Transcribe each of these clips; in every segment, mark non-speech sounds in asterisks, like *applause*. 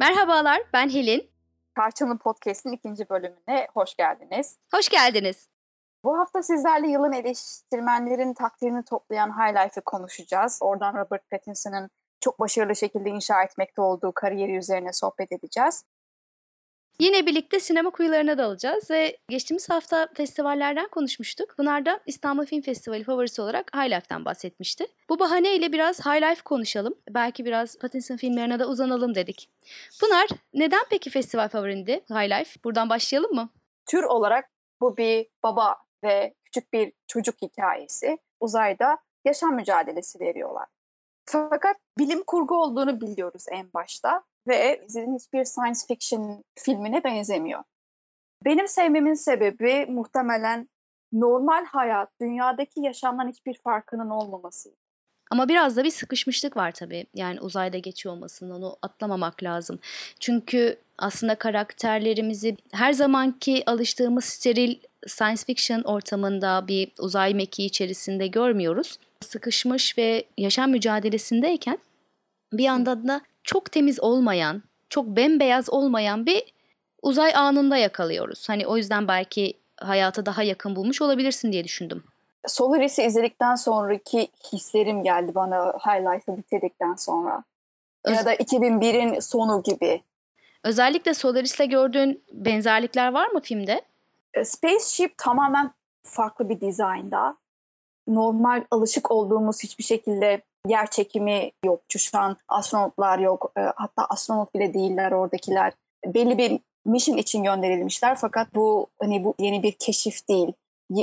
Merhabalar, ben Helin. Tarçınlı Podcast'in ikinci bölümüne hoş geldiniz. Hoş geldiniz. Bu hafta sizlerle yılın eleştirmenlerin takdirini toplayan High Life'ı konuşacağız. Oradan Robert Pattinson'ın çok başarılı şekilde inşa etmekte olduğu kariyeri üzerine sohbet edeceğiz. Yine birlikte sinema kuyularına dalacağız ve geçtiğimiz hafta festivallerden konuşmuştuk. Pınar da İstanbul Film Festivali favorisi olarak High Life'den bahsetmişti. Bu bahaneyle biraz High Life konuşalım. Belki biraz Pattinson filmlerine de uzanalım dedik. Pınar, neden peki festival favorindi High Life? Buradan başlayalım mı? Tür olarak bu bir baba ve küçük bir çocuk hikayesi. Uzayda yaşam mücadelesi veriyorlar. Fakat bilim kurgu olduğunu biliyoruz en başta ve izlediğim hiçbir science fiction filmine benzemiyor. Benim sevmemin sebebi muhtemelen normal hayat, dünyadaki yaşamdan hiçbir farkının olmaması. Ama biraz da bir sıkışmışlık var tabii. Yani uzayda geçiyor olmasının onu atlamamak lazım. Çünkü aslında karakterlerimizi her zamanki alıştığımız steril science fiction ortamında bir uzay mekiği içerisinde görmüyoruz. Sıkışmış ve yaşam mücadelesindeyken bir yandan da çok temiz olmayan, çok bembeyaz olmayan bir uzay anında yakalıyoruz. Hani o yüzden belki hayata daha yakın bulmuş olabilirsin diye düşündüm. Solaris'i izledikten sonraki hislerim geldi bana High Life'ı bitirdikten sonra. Öz- ya da 2001'in sonu gibi. Özellikle Solaris'le gördüğün benzerlikler var mı filmde? E, Spaceship tamamen farklı bir dizaynda. Normal alışık olduğumuz hiçbir şekilde yer çekimi yok. Şu an astronotlar yok. E, hatta astronot bile değiller oradakiler. Belli bir mission için gönderilmişler fakat bu hani bu yeni bir keşif değil.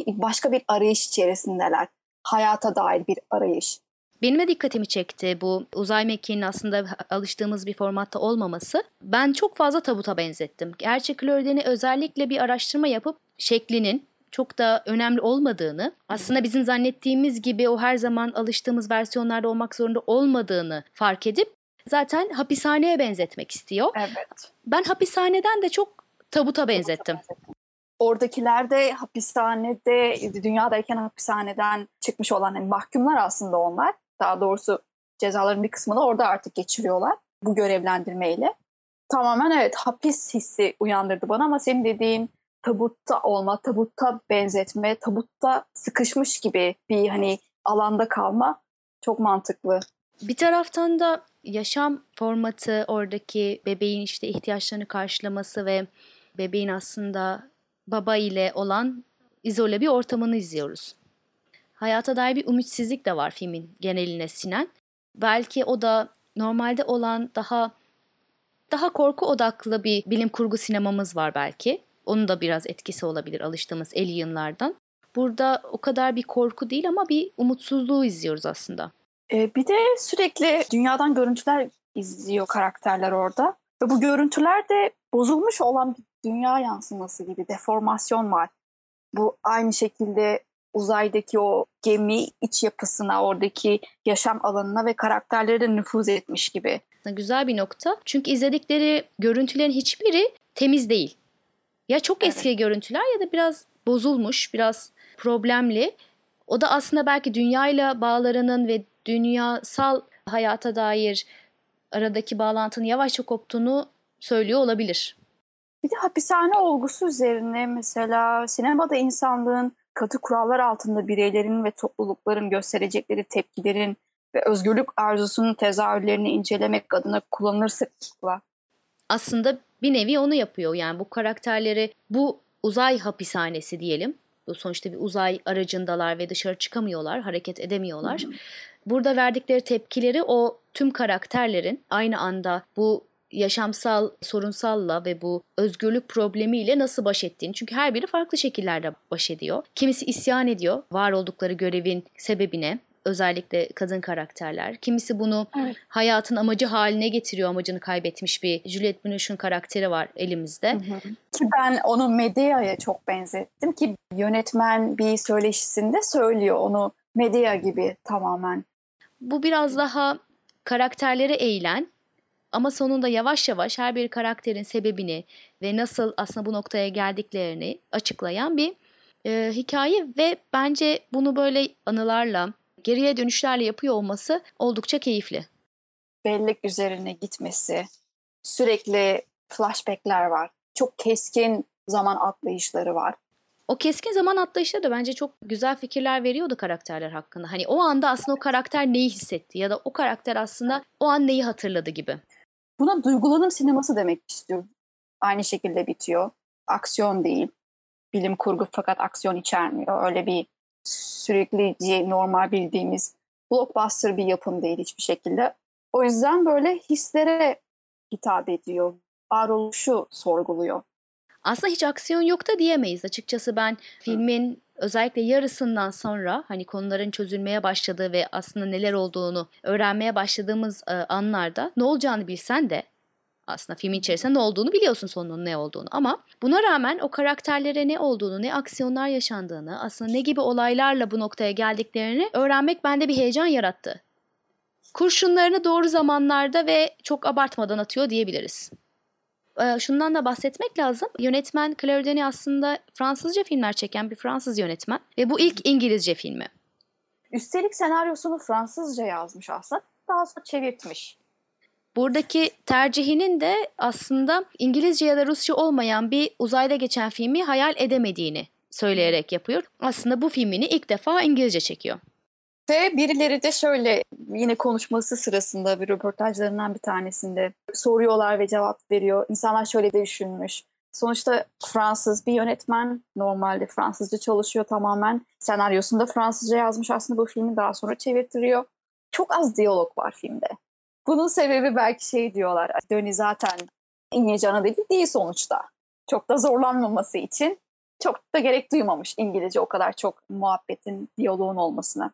Başka bir arayış içerisindeler. Hayata dair bir arayış. Benim de dikkatimi çekti bu uzay mekiğinin aslında alıştığımız bir formatta olmaması. Ben çok fazla tabuta benzettim. Gerçek Lörden'i özellikle bir araştırma yapıp şeklinin çok da önemli olmadığını, aslında bizim zannettiğimiz gibi o her zaman alıştığımız versiyonlarda olmak zorunda olmadığını fark edip zaten hapishaneye benzetmek istiyor. Evet. Ben hapishaneden de çok tabuta benzettim. Oradakiler de hapishanede, dünyadayken hapishaneden çıkmış olan yani mahkumlar aslında onlar. Daha doğrusu cezaların bir kısmını orada artık geçiriyorlar bu görevlendirmeyle. Tamamen evet hapis hissi uyandırdı bana ama senin dediğin tabutta olma, tabutta benzetme, tabutta sıkışmış gibi bir hani alanda kalma çok mantıklı. Bir taraftan da yaşam formatı oradaki bebeğin işte ihtiyaçlarını karşılaması ve bebeğin aslında baba ile olan izole bir ortamını izliyoruz. Hayata dair bir ümitsizlik de var filmin geneline sinen. Belki o da normalde olan daha daha korku odaklı bir bilim kurgu sinemamız var belki. Onun da biraz etkisi olabilir alıştığımız Alien'lardan. Burada o kadar bir korku değil ama bir umutsuzluğu izliyoruz aslında. Ee, bir de sürekli dünyadan görüntüler izliyor karakterler orada. Ve bu görüntüler de bozulmuş olan bir dünya yansıması gibi deformasyon var. Bu aynı şekilde uzaydaki o gemi iç yapısına, oradaki yaşam alanına ve karakterlere de nüfuz etmiş gibi. Güzel bir nokta. Çünkü izledikleri görüntülerin hiçbiri temiz değil. Ya çok eski evet. görüntüler ya da biraz bozulmuş, biraz problemli. O da aslında belki dünyayla bağlarının ve dünyasal hayata dair aradaki bağlantının yavaşça koptuğunu söylüyor olabilir. Bir de hapishane olgusu üzerine mesela sinemada insanlığın katı kurallar altında bireylerin ve toplulukların gösterecekleri tepkilerin ve özgürlük arzusunun tezahürlerini incelemek adına kullanılır sıklıkla. Aslında bir nevi onu yapıyor. Yani bu karakterleri bu uzay hapishanesi diyelim. Bu sonuçta bir uzay aracındalar ve dışarı çıkamıyorlar, hareket edemiyorlar. Burada verdikleri tepkileri o tüm karakterlerin aynı anda bu yaşamsal sorunsalla ve bu özgürlük problemiyle nasıl baş ettiğini. Çünkü her biri farklı şekillerde baş ediyor. Kimisi isyan ediyor var oldukları görevin sebebine özellikle kadın karakterler. Kimisi bunu evet. hayatın amacı haline getiriyor. Amacını kaybetmiş bir Juliette Binoche'un karakteri var elimizde. Hı hı. Ki ben onu Medea'ya çok benzettim ki yönetmen bir söyleşisinde söylüyor onu Medea gibi tamamen. Bu biraz daha karakterlere eğilen ama sonunda yavaş yavaş her bir karakterin sebebini ve nasıl aslında bu noktaya geldiklerini açıklayan bir e, hikaye ve bence bunu böyle anılarla geriye dönüşlerle yapıyor olması oldukça keyifli. Bellek üzerine gitmesi, Sürekli flashbackler var. Çok keskin zaman atlayışları var. O keskin zaman atlayışları da bence çok güzel fikirler veriyordu karakterler hakkında. Hani o anda aslında o karakter neyi hissetti ya da o karakter aslında o an neyi hatırladı gibi. Buna duygulanım sineması demek istiyorum. Aynı şekilde bitiyor. Aksiyon değil. Bilim kurgu fakat aksiyon içermiyor. Öyle bir sürekli normal bildiğimiz blockbuster bir yapım değil hiçbir şekilde. O yüzden böyle hislere hitap ediyor. Varoluşu sorguluyor. Aslında hiç aksiyon yok da diyemeyiz. Açıkçası ben filmin özellikle yarısından sonra hani konuların çözülmeye başladığı ve aslında neler olduğunu öğrenmeye başladığımız e, anlarda ne olacağını bilsen de aslında filmin içerisinde ne olduğunu biliyorsun sonunun ne olduğunu ama buna rağmen o karakterlere ne olduğunu, ne aksiyonlar yaşandığını, aslında ne gibi olaylarla bu noktaya geldiklerini öğrenmek bende bir heyecan yarattı. Kurşunlarını doğru zamanlarda ve çok abartmadan atıyor diyebiliriz. Ee, şundan da bahsetmek lazım. Yönetmen Claire Denis aslında Fransızca filmler çeken bir Fransız yönetmen ve bu ilk İngilizce filmi. Üstelik senaryosunu Fransızca yazmış aslında. Daha sonra çevirtmiş. Buradaki tercihinin de aslında İngilizce ya da Rusça olmayan bir uzayda geçen filmi hayal edemediğini söyleyerek yapıyor. Aslında bu filmini ilk defa İngilizce çekiyor. Ve birileri de şöyle yine konuşması sırasında bir röportajlarından bir tanesinde soruyorlar ve cevap veriyor. İnsanlar şöyle de düşünmüş. Sonuçta Fransız bir yönetmen. Normalde Fransızca çalışıyor tamamen. Senaryosunu da Fransızca yazmış aslında bu filmi daha sonra çevirtiriyor. Çok az diyalog var filmde. Bunun sebebi belki şey diyorlar. Döni zaten İngilizce ana dili değil sonuçta. Çok da zorlanmaması için çok da gerek duymamış İngilizce o kadar çok muhabbetin, diyaloğun olmasına.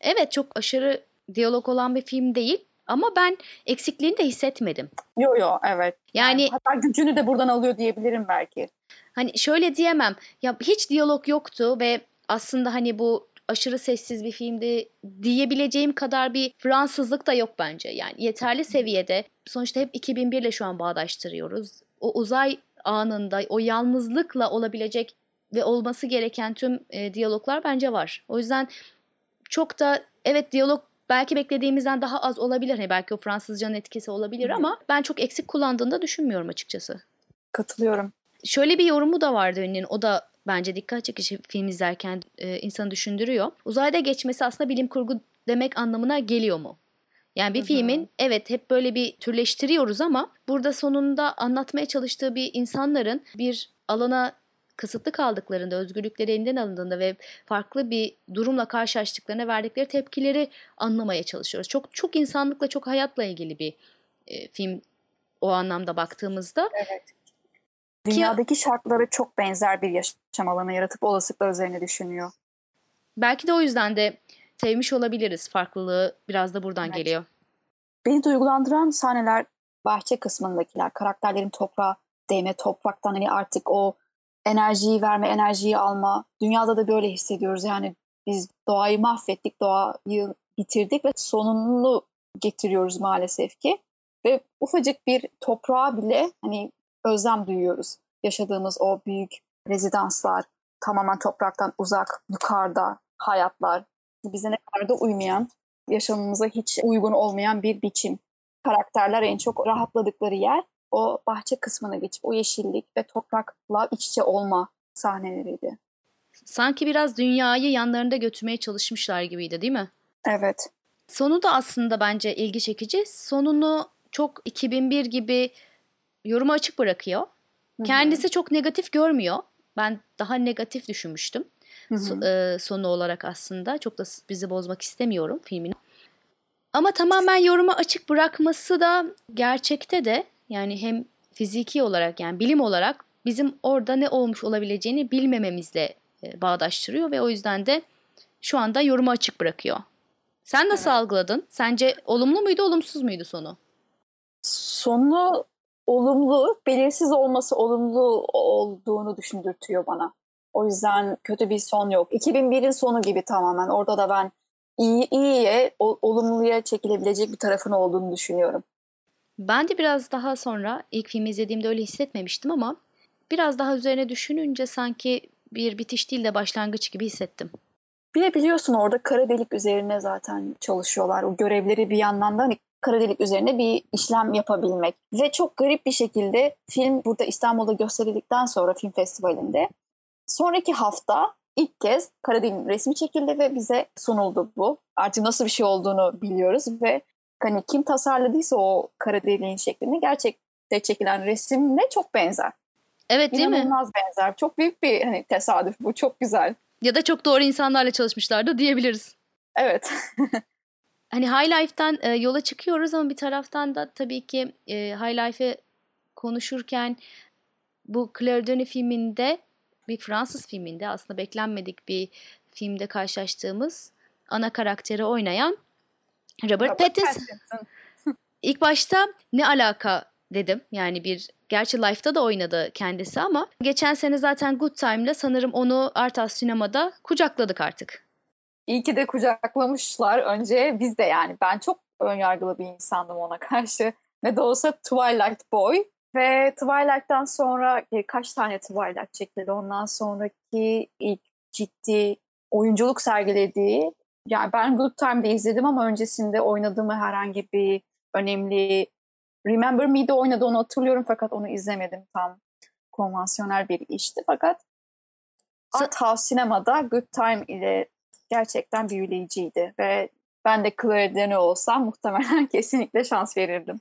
Evet çok aşırı diyalog olan bir film değil ama ben eksikliğini de hissetmedim. Yo yo evet. Yani, yani hatta gücünü de buradan alıyor diyebilirim belki. Hani şöyle diyemem. Ya hiç diyalog yoktu ve aslında hani bu aşırı sessiz bir filmdi diyebileceğim kadar bir Fransızlık da yok bence. Yani yeterli seviyede. Sonuçta hep 2001 ile şu an bağdaştırıyoruz. O uzay anında o yalnızlıkla olabilecek ve olması gereken tüm e, diyaloglar bence var. O yüzden çok da evet diyalog belki beklediğimizden daha az olabilir. Hani belki o Fransızcanın etkisi olabilir ama ben çok eksik kullandığını da düşünmüyorum açıkçası. Katılıyorum. Şöyle bir yorumu da vardı ünlünün. O da bence dikkat çekici film izlerken e, insanı düşündürüyor. Uzayda geçmesi aslında bilim kurgu demek anlamına geliyor mu? Yani bir Hı-hı. filmin evet hep böyle bir türleştiriyoruz ama burada sonunda anlatmaya çalıştığı bir insanların bir alana kısıtlı kaldıklarında, özgürlükleri elinden alındığında ve farklı bir durumla karşılaştıklarına verdikleri tepkileri anlamaya çalışıyoruz. Çok çok insanlıkla, çok hayatla ilgili bir e, film o anlamda baktığımızda. Evet. Dünyadaki Ki, şartlara çok benzer bir yaşam alanı yaratıp olasılıklar üzerine düşünüyor. Belki de o yüzden de sevmiş olabiliriz. Farklılığı biraz da buradan evet. geliyor. Beni duygulandıran sahneler bahçe kısmındakiler. Karakterlerin toprağa değme, topraktan hani artık o enerjiyi verme, enerjiyi alma. Dünyada da böyle hissediyoruz. Yani biz doğayı mahvettik, doğayı bitirdik ve sonunu getiriyoruz maalesef ki. Ve ufacık bir toprağa bile hani özlem duyuyoruz. Yaşadığımız o büyük rezidanslar, tamamen topraktan uzak, yukarıda hayatlar. Bize ne kadar da uymayan, yaşamımıza hiç uygun olmayan bir biçim. Karakterler en çok rahatladıkları yer o bahçe kısmına geçip o yeşillik ve toprakla iç içe olma sahneleriydi. Sanki biraz dünyayı yanlarında götürmeye çalışmışlar gibiydi değil mi? Evet. Sonu da aslında bence ilgi çekici. Sonunu çok 2001 gibi yoruma açık bırakıyor. Hı-hı. Kendisi çok negatif görmüyor. Ben daha negatif düşünmüştüm. So, e, sonu olarak aslında. Çok da bizi bozmak istemiyorum filmin. Ama tamamen yoruma açık bırakması da gerçekte de yani hem fiziki olarak yani bilim olarak bizim orada ne olmuş olabileceğini bilmememizle e, bağdaştırıyor ve o yüzden de şu anda yorumu açık bırakıyor. Sen nasıl evet. algıladın? Sence olumlu muydu, olumsuz muydu sonu? Sonu olumlu, belirsiz olması olumlu olduğunu düşündürtüyor bana. O yüzden kötü bir son yok. 2001'in sonu gibi tamamen. Orada da ben iyi iyiye, olumluya çekilebilecek bir tarafın olduğunu düşünüyorum. Ben de biraz daha sonra ilk filmi izlediğimde öyle hissetmemiştim ama biraz daha üzerine düşününce sanki bir bitiş değil de başlangıç gibi hissettim. Bir de biliyorsun orada kara delik üzerine zaten çalışıyorlar. O görevleri bir yandan da hani kara delik üzerine bir işlem yapabilmek. Ve çok garip bir şekilde film burada İstanbul'da gösterildikten sonra film festivalinde sonraki hafta ilk kez kara deliğin resmi çekildi ve bize sunuldu bu. Artık nasıl bir şey olduğunu biliyoruz ve hani kim tasarladıysa o kara deliğin şeklini gerçekte çekilen resimle çok benzer. Evet değil İnanılmaz mi? benzer. Çok büyük bir hani tesadüf bu. Çok güzel. Ya da çok doğru insanlarla çalışmışlar da diyebiliriz. Evet. *laughs* Hani High Life'tan e, yola çıkıyoruz ama bir taraftan da tabii ki e, High Life'ı konuşurken bu Claire Denis filminde bir Fransız filminde aslında beklenmedik bir filmde karşılaştığımız ana karakteri oynayan Robert, Robert Pattinson. Pattinson. *laughs* İlk başta ne alaka dedim. Yani bir gerçi Life'da da oynadı kendisi ama geçen sene zaten Good Time'la sanırım onu Artas Sinema'da kucakladık artık. İyi ki de kucaklamışlar önce biz de yani. Ben çok önyargılı bir insandım ona karşı. Ne de olsa Twilight Boy. Ve Twilight'tan sonra e, kaç tane Twilight çekildi. Ondan sonraki ilk ciddi oyunculuk sergilediği. Yani ben Good Time'da izledim ama öncesinde oynadığımı herhangi bir önemli Remember Me'de oynadı onu hatırlıyorum fakat onu izlemedim tam konvansiyonel bir işti fakat Art House Sinema'da Good Time ile gerçekten büyüleyiciydi ve ben de Claire Denis olsam muhtemelen *laughs* kesinlikle şans verirdim.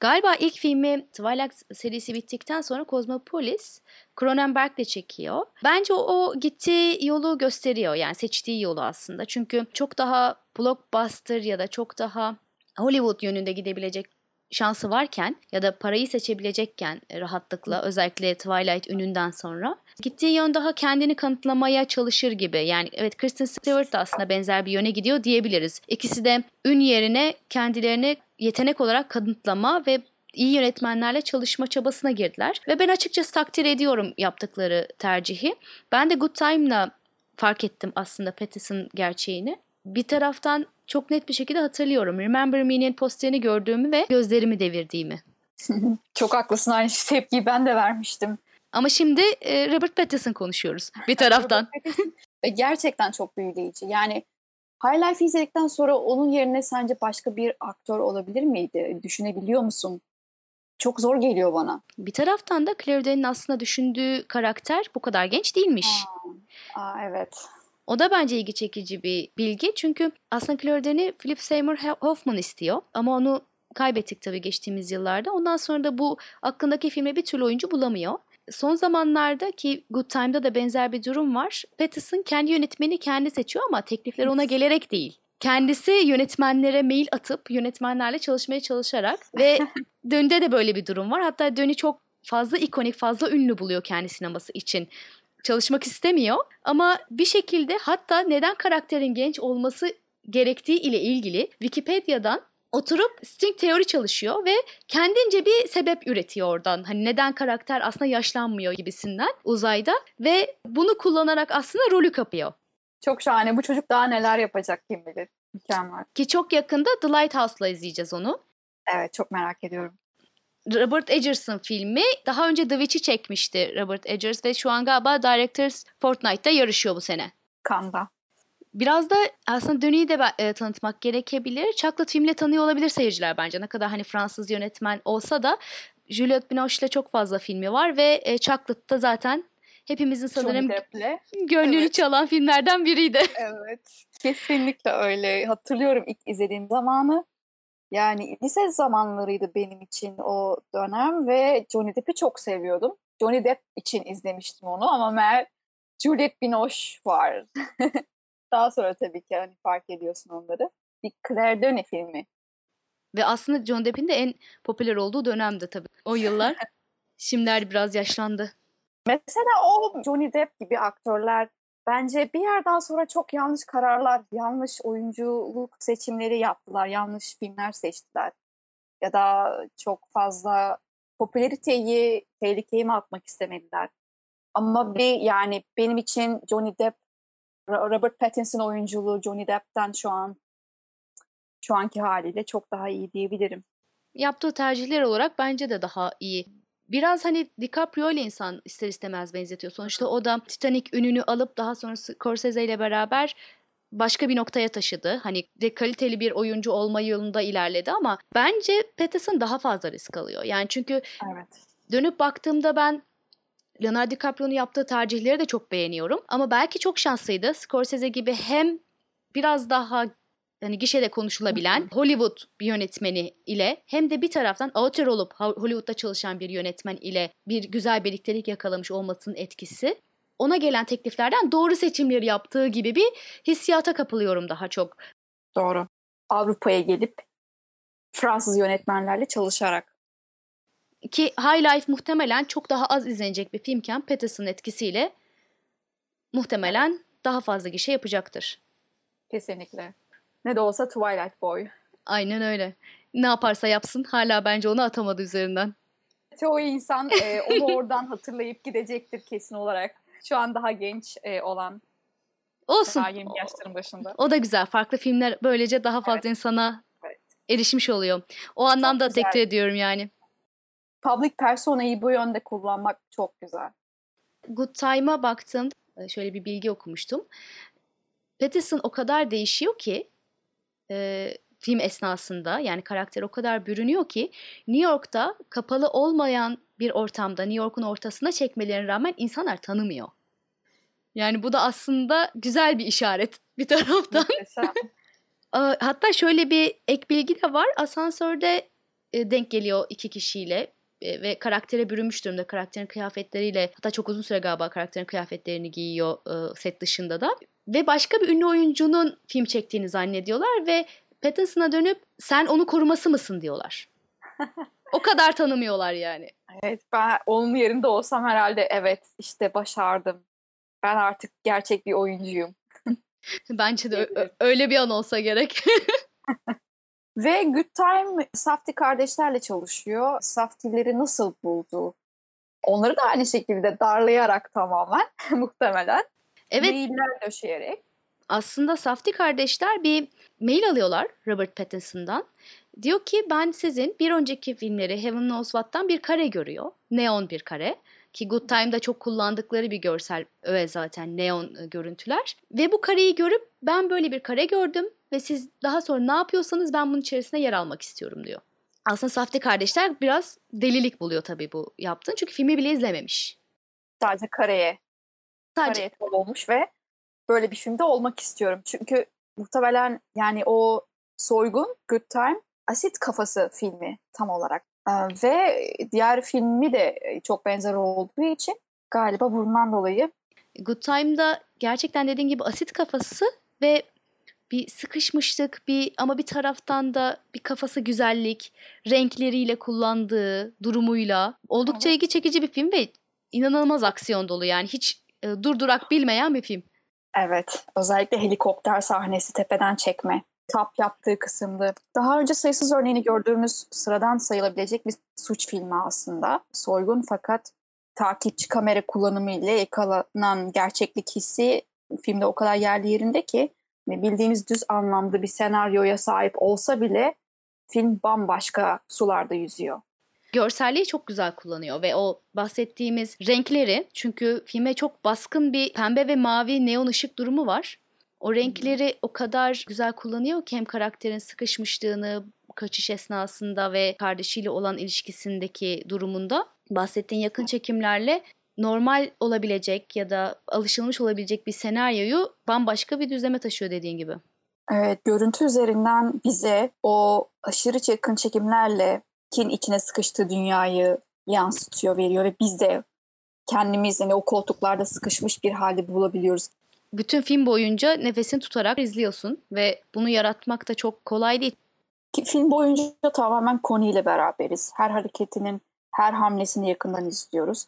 Galiba ilk filmi Twilight serisi bittikten sonra Cosmopolis Cronenberg de çekiyor. Bence o, o gittiği yolu gösteriyor yani seçtiği yolu aslında. Çünkü çok daha blockbuster ya da çok daha Hollywood yönünde gidebilecek şansı varken ya da parayı seçebilecekken rahatlıkla özellikle Twilight ününden sonra gittiği yön daha kendini kanıtlamaya çalışır gibi. Yani evet Kristen Stewart da aslında benzer bir yöne gidiyor diyebiliriz. İkisi de ün yerine kendilerini yetenek olarak kanıtlama ve iyi yönetmenlerle çalışma çabasına girdiler. Ve ben açıkçası takdir ediyorum yaptıkları tercihi. Ben de Good Time'la fark ettim aslında Pattinson gerçeğini. Bir taraftan çok net bir şekilde hatırlıyorum. Remember Me'nin posterini gördüğümü ve gözlerimi devirdiğimi. *laughs* Çok haklısın aynı tepkiyi ben de vermiştim. Ama şimdi e, Robert Pattinson konuşuyoruz bir taraftan. *laughs* Ve gerçekten çok büyüleyici. Yani High Life izledikten sonra onun yerine sence başka bir aktör olabilir miydi? Düşünebiliyor musun? Çok zor geliyor bana. Bir taraftan da Claire Denis'in aslında düşündüğü karakter bu kadar genç değilmiş. Aa, evet. O da bence ilgi çekici bir bilgi. Çünkü aslında Claire Denis Philip Seymour Hoffman istiyor. Ama onu kaybettik tabii geçtiğimiz yıllarda. Ondan sonra da bu aklındaki filme bir türlü oyuncu bulamıyor. Son zamanlarda ki Good Time'da da benzer bir durum var. Pattinson kendi yönetmeni kendi seçiyor ama teklifler ona gelerek değil. Kendisi yönetmenlere mail atıp yönetmenlerle çalışmaya çalışarak *laughs* ve Dön'de de böyle bir durum var. Hatta Dön'ü çok fazla ikonik, fazla ünlü buluyor kendi sineması için. Çalışmak istemiyor ama bir şekilde hatta neden karakterin genç olması gerektiği ile ilgili Wikipedia'dan oturup string teori çalışıyor ve kendince bir sebep üretiyor oradan. Hani neden karakter aslında yaşlanmıyor gibisinden uzayda ve bunu kullanarak aslında rolü kapıyor. Çok şahane. Bu çocuk daha neler yapacak kim bilir. Mükemmel. Ki çok yakında The Lighthouse'la izleyeceğiz onu. Evet çok merak ediyorum. Robert Edgers'ın filmi. Daha önce The Witch'i çekmişti Robert Edgers ve şu an galiba Directors Fortnite'da yarışıyor bu sene. Kanda. Biraz da aslında Denis'i de e, tanıtmak gerekebilir. Chocolate filmle tanıyor olabilir seyirciler bence. Ne kadar hani Fransız yönetmen olsa da Juliette Binoche'le çok fazla filmi var ve e, Chocolate'da zaten hepimizin sanırım gönlünü evet. çalan filmlerden biriydi. Evet. Kesinlikle öyle. Hatırlıyorum ilk izlediğim zamanı. Yani lise zamanlarıydı benim için o dönem ve Johnny Depp'i çok seviyordum. Johnny Depp için izlemiştim onu ama meğer Juliette Binoche var. *laughs* Daha sonra tabii ki hani fark ediyorsun onları. Bir Claire Denis filmi. Ve aslında John Depp'in de en popüler olduğu dönemde tabii. O yıllar. *laughs* Şimdiler biraz yaşlandı. Mesela o Johnny Depp gibi aktörler bence bir yerden sonra çok yanlış kararlar, yanlış oyunculuk seçimleri yaptılar, yanlış filmler seçtiler. Ya da çok fazla popülariteyi tehlikeye mi atmak istemediler. Ama bir yani benim için Johnny Depp, Robert Pattinson oyunculuğu Johnny Depp'ten şu an şu anki haliyle çok daha iyi diyebilirim. Yaptığı tercihler olarak bence de daha iyi. Biraz hani DiCaprio ile insan ister istemez benzetiyor. Sonuçta o da Titanic ününü alıp daha sonra Scorsese ile beraber başka bir noktaya taşıdı. Hani de kaliteli bir oyuncu olma yolunda ilerledi ama bence Pattinson daha fazla risk alıyor. Yani çünkü Evet. dönüp baktığımda ben Leonardo DiCaprio'nun yaptığı tercihleri de çok beğeniyorum. Ama belki çok şanslıydı. Scorsese gibi hem biraz daha hani gişede konuşulabilen Hollywood bir yönetmeni ile hem de bir taraftan amatör olup Hollywood'da çalışan bir yönetmen ile bir güzel birliktelik yakalamış olmasının etkisi ona gelen tekliflerden doğru seçimleri yaptığı gibi bir hissiyata kapılıyorum daha çok. Doğru. Avrupa'ya gelip Fransız yönetmenlerle çalışarak. Ki High Life muhtemelen çok daha az izlenecek bir filmken Pattinson etkisiyle muhtemelen daha fazla gişe yapacaktır. Kesinlikle. Ne de olsa Twilight Boy. Aynen öyle. Ne yaparsa yapsın hala bence onu atamadı üzerinden. Çoğu insan e, onu *laughs* oradan hatırlayıp gidecektir kesin olarak. Şu an daha genç e, olan, Olsun. daha 20 yaşların başında. O da güzel. Farklı filmler böylece daha fazla Evet. insana Evet. erişmiş oluyor. O anlamda güzel. takdir ediyorum yani. Public personayı bu yönde kullanmak çok güzel. Good Time'a baktığımda e, şöyle bir bilgi okumuştum. Pattinson o kadar değişiyor ki e, film esnasında yani karakter o kadar bürünüyor ki New York'ta kapalı olmayan bir ortamda New York'un ortasına çekmelerine rağmen insanlar tanımıyor. Yani bu da aslında güzel bir işaret *laughs* bir taraftan. *laughs* Hatta şöyle bir ek bilgi de var. Asansörde denk geliyor iki kişiyle ve karaktere bürünmüş durumda. Karakterin kıyafetleriyle hatta çok uzun süre galiba karakterin kıyafetlerini giyiyor e, set dışında da. Ve başka bir ünlü oyuncunun film çektiğini zannediyorlar ve Pattinson'a dönüp sen onu koruması mısın diyorlar. o kadar tanımıyorlar yani. evet ben onun yerinde olsam herhalde evet işte başardım. Ben artık gerçek bir oyuncuyum. Bence de öyle bir an olsa gerek. *laughs* Ve Good Time Safdie kardeşlerle çalışıyor. Safdie'leri nasıl buldu? Onları da aynı şekilde darlayarak tamamen *laughs* muhtemelen. evet Mailler döşeyerek. aslında Safdie kardeşler bir mail alıyorlar Robert Pattinson'dan. Diyor ki ben sizin bir önceki filmleri Heaven Knows What'tan bir kare görüyor. Neon bir kare. Ki Good Time'da çok kullandıkları bir görsel öğe zaten neon e, görüntüler. Ve bu kareyi görüp ben böyle bir kare gördüm ve siz daha sonra ne yapıyorsanız ben bunun içerisine yer almak istiyorum diyor. Aslında Safdie kardeşler biraz delilik buluyor tabii bu yaptığını çünkü filmi bile izlememiş. Sadece kareye, Sadece kareye olmuş ve böyle bir filmde olmak istiyorum. Çünkü muhtemelen yani o soygun Good Time asit kafası filmi tam olarak. Ee, ve diğer filmi de çok benzer olduğu için galiba bundan dolayı Good Time'da gerçekten dediğin gibi asit kafası ve bir sıkışmışlık bir ama bir taraftan da bir kafası güzellik renkleriyle kullandığı durumuyla oldukça ilgi çekici bir film ve inanılmaz aksiyon dolu yani hiç e, durdurak bilmeyen bir film. Evet, özellikle helikopter sahnesi tepeden çekme. Tap yaptığı kısımdı. Daha önce sayısız örneğini gördüğümüz sıradan sayılabilecek bir suç filmi aslında. Soygun fakat takipçi kamera kullanımı ile yakalanan gerçeklik hissi filmde o kadar yerli yerinde ki hani bildiğiniz düz anlamda bir senaryoya sahip olsa bile film bambaşka sularda yüzüyor. Görselliği çok güzel kullanıyor ve o bahsettiğimiz renkleri çünkü filme çok baskın bir pembe ve mavi neon ışık durumu var. O renkleri o kadar güzel kullanıyor ki hem karakterin sıkışmışlığını kaçış esnasında ve kardeşiyle olan ilişkisindeki durumunda bahsettiğin yakın çekimlerle normal olabilecek ya da alışılmış olabilecek bir senaryoyu bambaşka bir düzleme taşıyor dediğin gibi. Evet, görüntü üzerinden bize o aşırı yakın çekimlerle kin içine sıkıştığı dünyayı yansıtıyor, veriyor ve biz de kendimiz hani o koltuklarda sıkışmış bir halde bulabiliyoruz. Bütün film boyunca nefesini tutarak izliyorsun ve bunu yaratmak da çok kolay değil. Ki film boyunca tamamen ile beraberiz. Her hareketinin, her hamlesini yakından izliyoruz.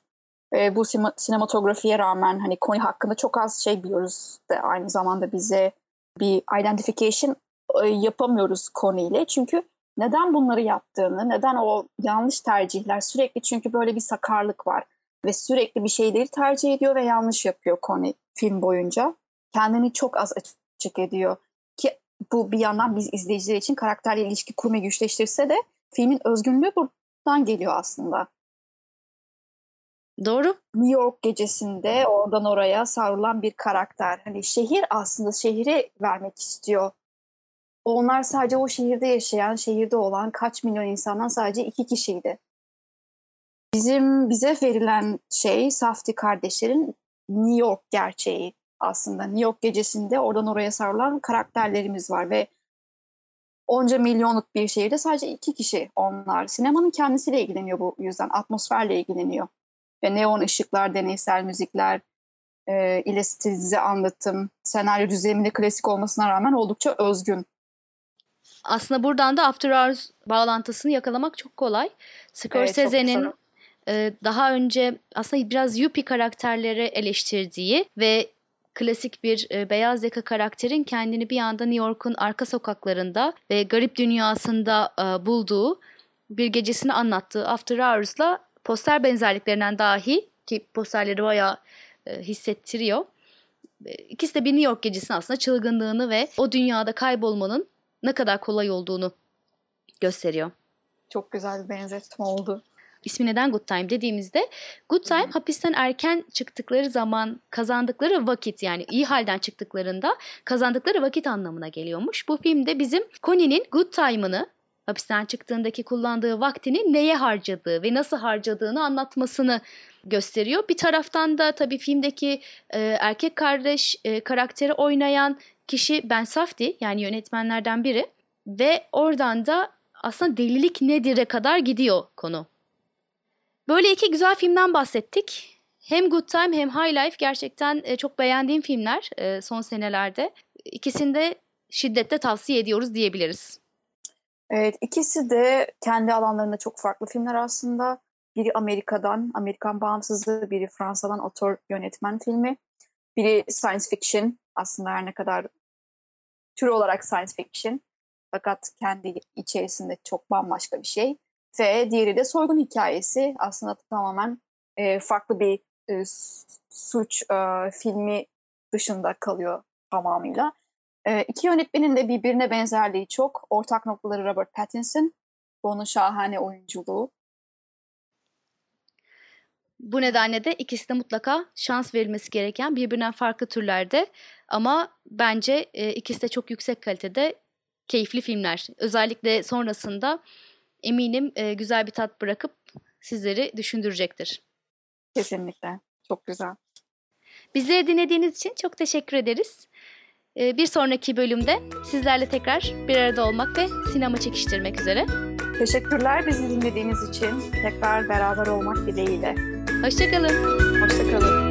Ve bu sima- sinematografiye rağmen hani Connie hakkında çok az şey biliyoruz da aynı zamanda bize bir identification e, yapamıyoruz Connie ile. Çünkü neden bunları yaptığını, neden o yanlış tercihler sürekli çünkü böyle bir sakarlık var ve sürekli bir şeyleri tercih ediyor ve yanlış yapıyor Connie film boyunca. Kendini çok az açık ediyor ki bu bir yandan biz izleyiciler için karakterle ilişki kurmayı güçleştirse de filmin özgünlüğü buradan geliyor aslında. Doğru. New York gecesinde oradan oraya savrulan bir karakter. Hani şehir aslında şehri vermek istiyor. Onlar sadece o şehirde yaşayan, şehirde olan kaç milyon insandan sadece iki kişiydi. Bizim bize verilen şey Safti kardeşlerin New York gerçeği aslında. New York gecesinde oradan oraya sarılan karakterlerimiz var ve onca milyonluk bir şehirde sadece iki kişi onlar. Sinemanın kendisiyle ilgileniyor bu yüzden. Atmosferle ilgileniyor. Ve neon ışıklar, deneysel müzikler, e, ile stilize anlatım, senaryo düzleminde klasik olmasına rağmen oldukça özgün. Aslında buradan da After Hours bağlantısını yakalamak çok kolay. Scorsese'nin evet, e, daha önce aslında biraz yuppie karakterleri eleştirdiği ve klasik bir e, beyaz yaka karakterin kendini bir anda New York'un arka sokaklarında ve garip dünyasında e, bulduğu bir gecesini anlattığı After Hours'la poster benzerliklerinden dahi ki posterleri bayağı e, hissettiriyor. E, ikisi de bir New York gecesinin aslında çılgınlığını ve o dünyada kaybolmanın ne kadar kolay olduğunu gösteriyor. Çok güzel bir benzetme oldu ismi neden Good Time dediğimizde Good Time hapisten erken çıktıkları zaman kazandıkları vakit yani iyi halden çıktıklarında kazandıkları vakit anlamına geliyormuş. Bu filmde bizim Connie'nin Good Time'ını hapisten çıktığındaki kullandığı vaktini neye harcadığı ve nasıl harcadığını anlatmasını gösteriyor. Bir taraftan da tabii filmdeki e, erkek kardeş e, karakteri oynayan kişi Ben Safdie yani yönetmenlerden biri ve oradan da aslında delilik nedir'e kadar gidiyor konu. Böyle iki güzel filmden bahsettik. Hem Good Time hem High Life gerçekten e, çok beğendiğim filmler e, son senelerde. İkisini de şiddetle tavsiye ediyoruz diyebiliriz. Evet ikisi de kendi alanlarında çok farklı filmler aslında. Biri Amerika'dan, Amerikan bağımsızlığı, biri Fransa'dan otor yönetmen filmi. Biri science fiction, aslında her ne kadar tür olarak science fiction. Fakat kendi içerisinde çok bambaşka bir şey. Ve diğeri de soygun hikayesi. Aslında tamamen e, farklı bir e, suç e, filmi dışında kalıyor tamamıyla. E, iki yönetmenin de birbirine benzerliği çok. Ortak noktaları Robert Pattinson. Onun şahane oyunculuğu. Bu nedenle de ikisi de mutlaka şans verilmesi gereken birbirinden farklı türlerde ama bence e, ikisi de çok yüksek kalitede keyifli filmler. Özellikle sonrasında eminim e, güzel bir tat bırakıp sizleri düşündürecektir. Kesinlikle. Çok güzel. Bizleri dinlediğiniz için çok teşekkür ederiz. E, bir sonraki bölümde sizlerle tekrar bir arada olmak ve sinema çekiştirmek üzere. Teşekkürler bizi dinlediğiniz için. Tekrar beraber olmak dileğiyle. Hoşçakalın. Hoşçakalın.